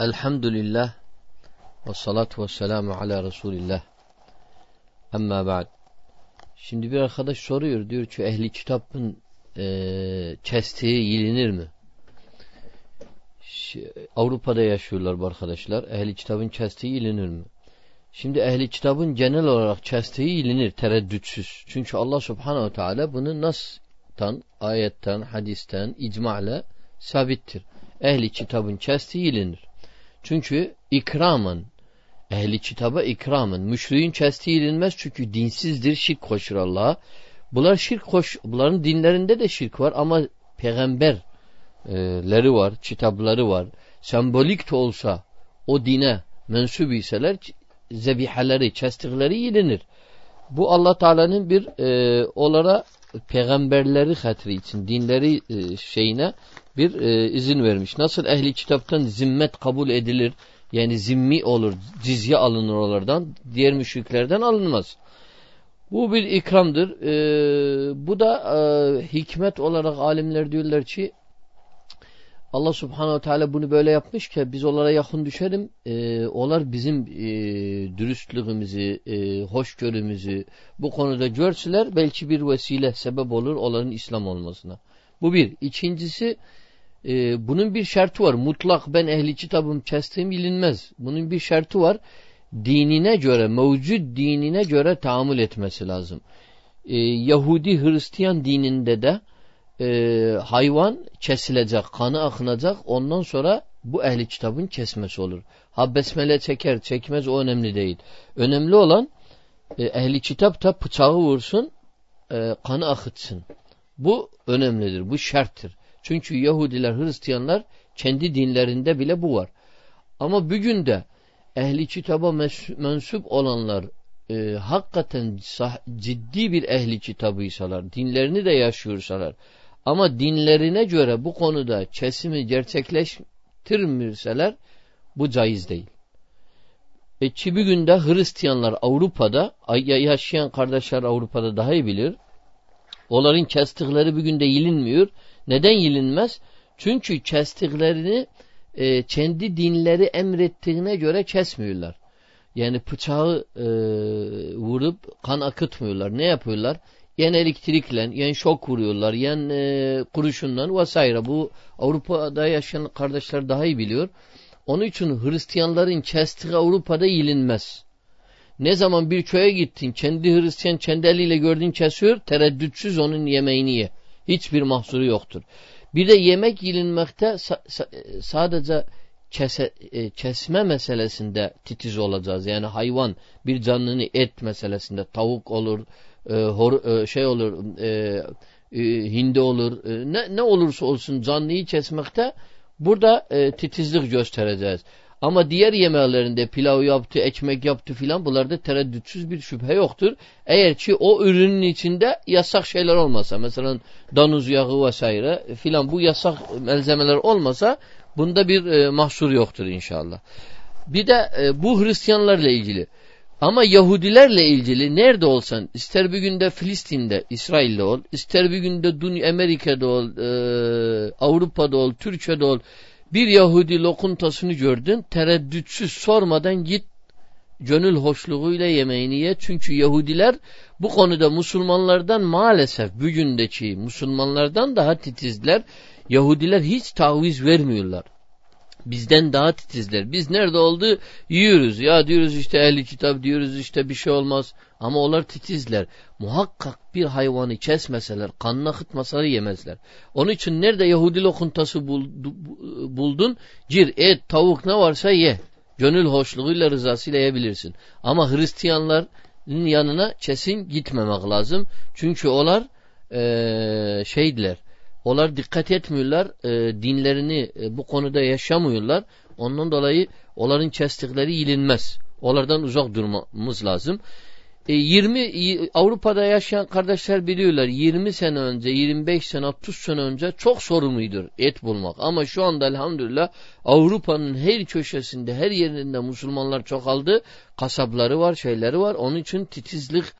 Elhamdülillah ve salatu ve selamu ala Resulillah. Amma ba'd. Şimdi bir arkadaş soruyor diyor ki ehli kitabın e, kestiği yilinir mi? Avrupa'da yaşıyorlar bu arkadaşlar. Ehli kitabın kestiği yilinir mi? Şimdi ehli kitabın genel olarak kestiği yilinir tereddütsüz. Çünkü Allah subhanehu teala bunu nas'tan, ayetten, hadisten, icma'la sabittir. Ehli kitabın kestiği yilinir. Çünkü ikramen ehli kitaba ikramen müşriğin kestiği yenilmez çünkü dinsizdir şirk koşur Allah'a. Bunlar şirk koş, bunların dinlerinde de şirk var ama peygamberleri var, kitapları var. Sembolik de olsa o dine mensup iseler zebihaleri, kestikleri yenir. Bu Allah Teala'nın bir e, onlara peygamberleri hatırı için dinleri e, şeyine bir e, izin vermiş. Nasıl ehli kitaptan zimmet kabul edilir yani zimmi olur, cizye alınır onlardan, diğer müşriklerden alınmaz. Bu bir ikramdır. E, bu da e, hikmet olarak alimler diyorlar ki Allah subhanehu teala bunu böyle yapmış ki biz onlara yakın düşelim. E, onlar bizim e, dürüstlüğümüzü, e, hoşgörümüzü bu konuda görsüler belki bir vesile sebep olur onların İslam olmasına. Bu bir. İkincisi e, bunun bir şartı var. Mutlak ben ehli kitabım kestiğim bilinmez. Bunun bir şartı var. Dinine göre, mevcut dinine göre tahammül etmesi lazım. E, Yahudi Hristiyan dininde de e, hayvan kesilecek, kanı akınacak. Ondan sonra bu ehli kitabın kesmesi olur. Ha besmele çeker, çekmez o önemli değil. Önemli olan e, ehli kitap da bıçağı vursun, e, kanı akıtsın. Bu önemlidir, bu şarttır. Çünkü Yahudiler, Hristiyanlar kendi dinlerinde bile bu var. Ama bugün de ehli kitaba mensup olanlar e, hakikaten ciddi bir ehli kitabıysalar, dinlerini de yaşıyorsalar ama dinlerine göre bu konuda kesimi gerçekleştirmirseler bu caiz değil. E ki bugün de Hristiyanlar Avrupa'da, yaşayan kardeşler Avrupa'da daha iyi bilir. Onların kestikleri bugün de yilinmiyor. Neden yilinmez? Çünkü kestiklerini e, kendi dinleri emrettiğine göre kesmiyorlar. Yani bıçağı e, vurup kan akıtmıyorlar. Ne yapıyorlar? Yen elektrikle, yen şok vuruyorlar, yen e, kurşunla vesaire. Bu Avrupa'da yaşayan kardeşler daha iyi biliyor. Onun için Hristiyanların kestiği Avrupa'da yilinmez. Ne zaman bir köye gittin, kendi Hristiyan kendi eliyle gördüğün kesiyor, tereddütsüz onun yemeğini ye. Hiçbir mahsuru yoktur. Bir de yemek yilinmekte sadece kese, e, kesme meselesinde titiz olacağız. Yani hayvan bir canlını et meselesinde tavuk olur, e, hor, e, şey olur, e, e, hindi olur, e, ne, ne olursa olsun canlıyı kesmekte burada e, titizlik göstereceğiz. Ama diğer yemeklerinde pilav yaptı, ekmek yaptı filan bunlarda tereddütsüz bir şüphe yoktur. Eğer ki o ürünün içinde yasak şeyler olmasa mesela danuz yağı vesaire filan bu yasak malzemeler olmasa bunda bir e, mahsur yoktur inşallah. Bir de e, bu Hristiyanlarla ilgili. Ama Yahudilerle ilgili nerede olsan ister bir günde Filistin'de İsrail'de ol ister bir günde Dünya Amerika'da ol e, Avrupa'da ol Türkiye'de ol bir Yahudi lokuntasını gördün, tereddütsüz sormadan git gönül hoşluğuyla yemeğini ye. Çünkü Yahudiler bu konuda Müslümanlardan maalesef bugündeki Müslümanlardan daha titizler. Yahudiler hiç taviz vermiyorlar. Bizden daha titizler. Biz nerede oldu yiyoruz. Ya diyoruz işte ehli kitap diyoruz işte bir şey olmaz. Ama onlar titizler. Muhakkak bir hayvanı kesmeseler, kanını akıtmasalar yemezler. Onun için nerede Yahudi lokuntası buldun, gir, et, tavuk ne varsa ye. Gönül hoşluğuyla rızasıyla yiyebilirsin. Ama Hristiyanların yanına kesin gitmemek lazım. Çünkü onlar ee, şeydiler, onlar dikkat etmiyorlar, e, dinlerini e, bu konuda yaşamıyorlar. Ondan dolayı onların kestikleri yilinmez. Onlardan uzak durmamız lazım. 20 e, Avrupa'da yaşayan kardeşler biliyorlar 20 sene önce 25 sene 30 sene önce çok sorunluydur et bulmak ama şu anda elhamdülillah Avrupa'nın her köşesinde her yerinde Müslümanlar çok aldı kasapları var şeyleri var onun için titizlik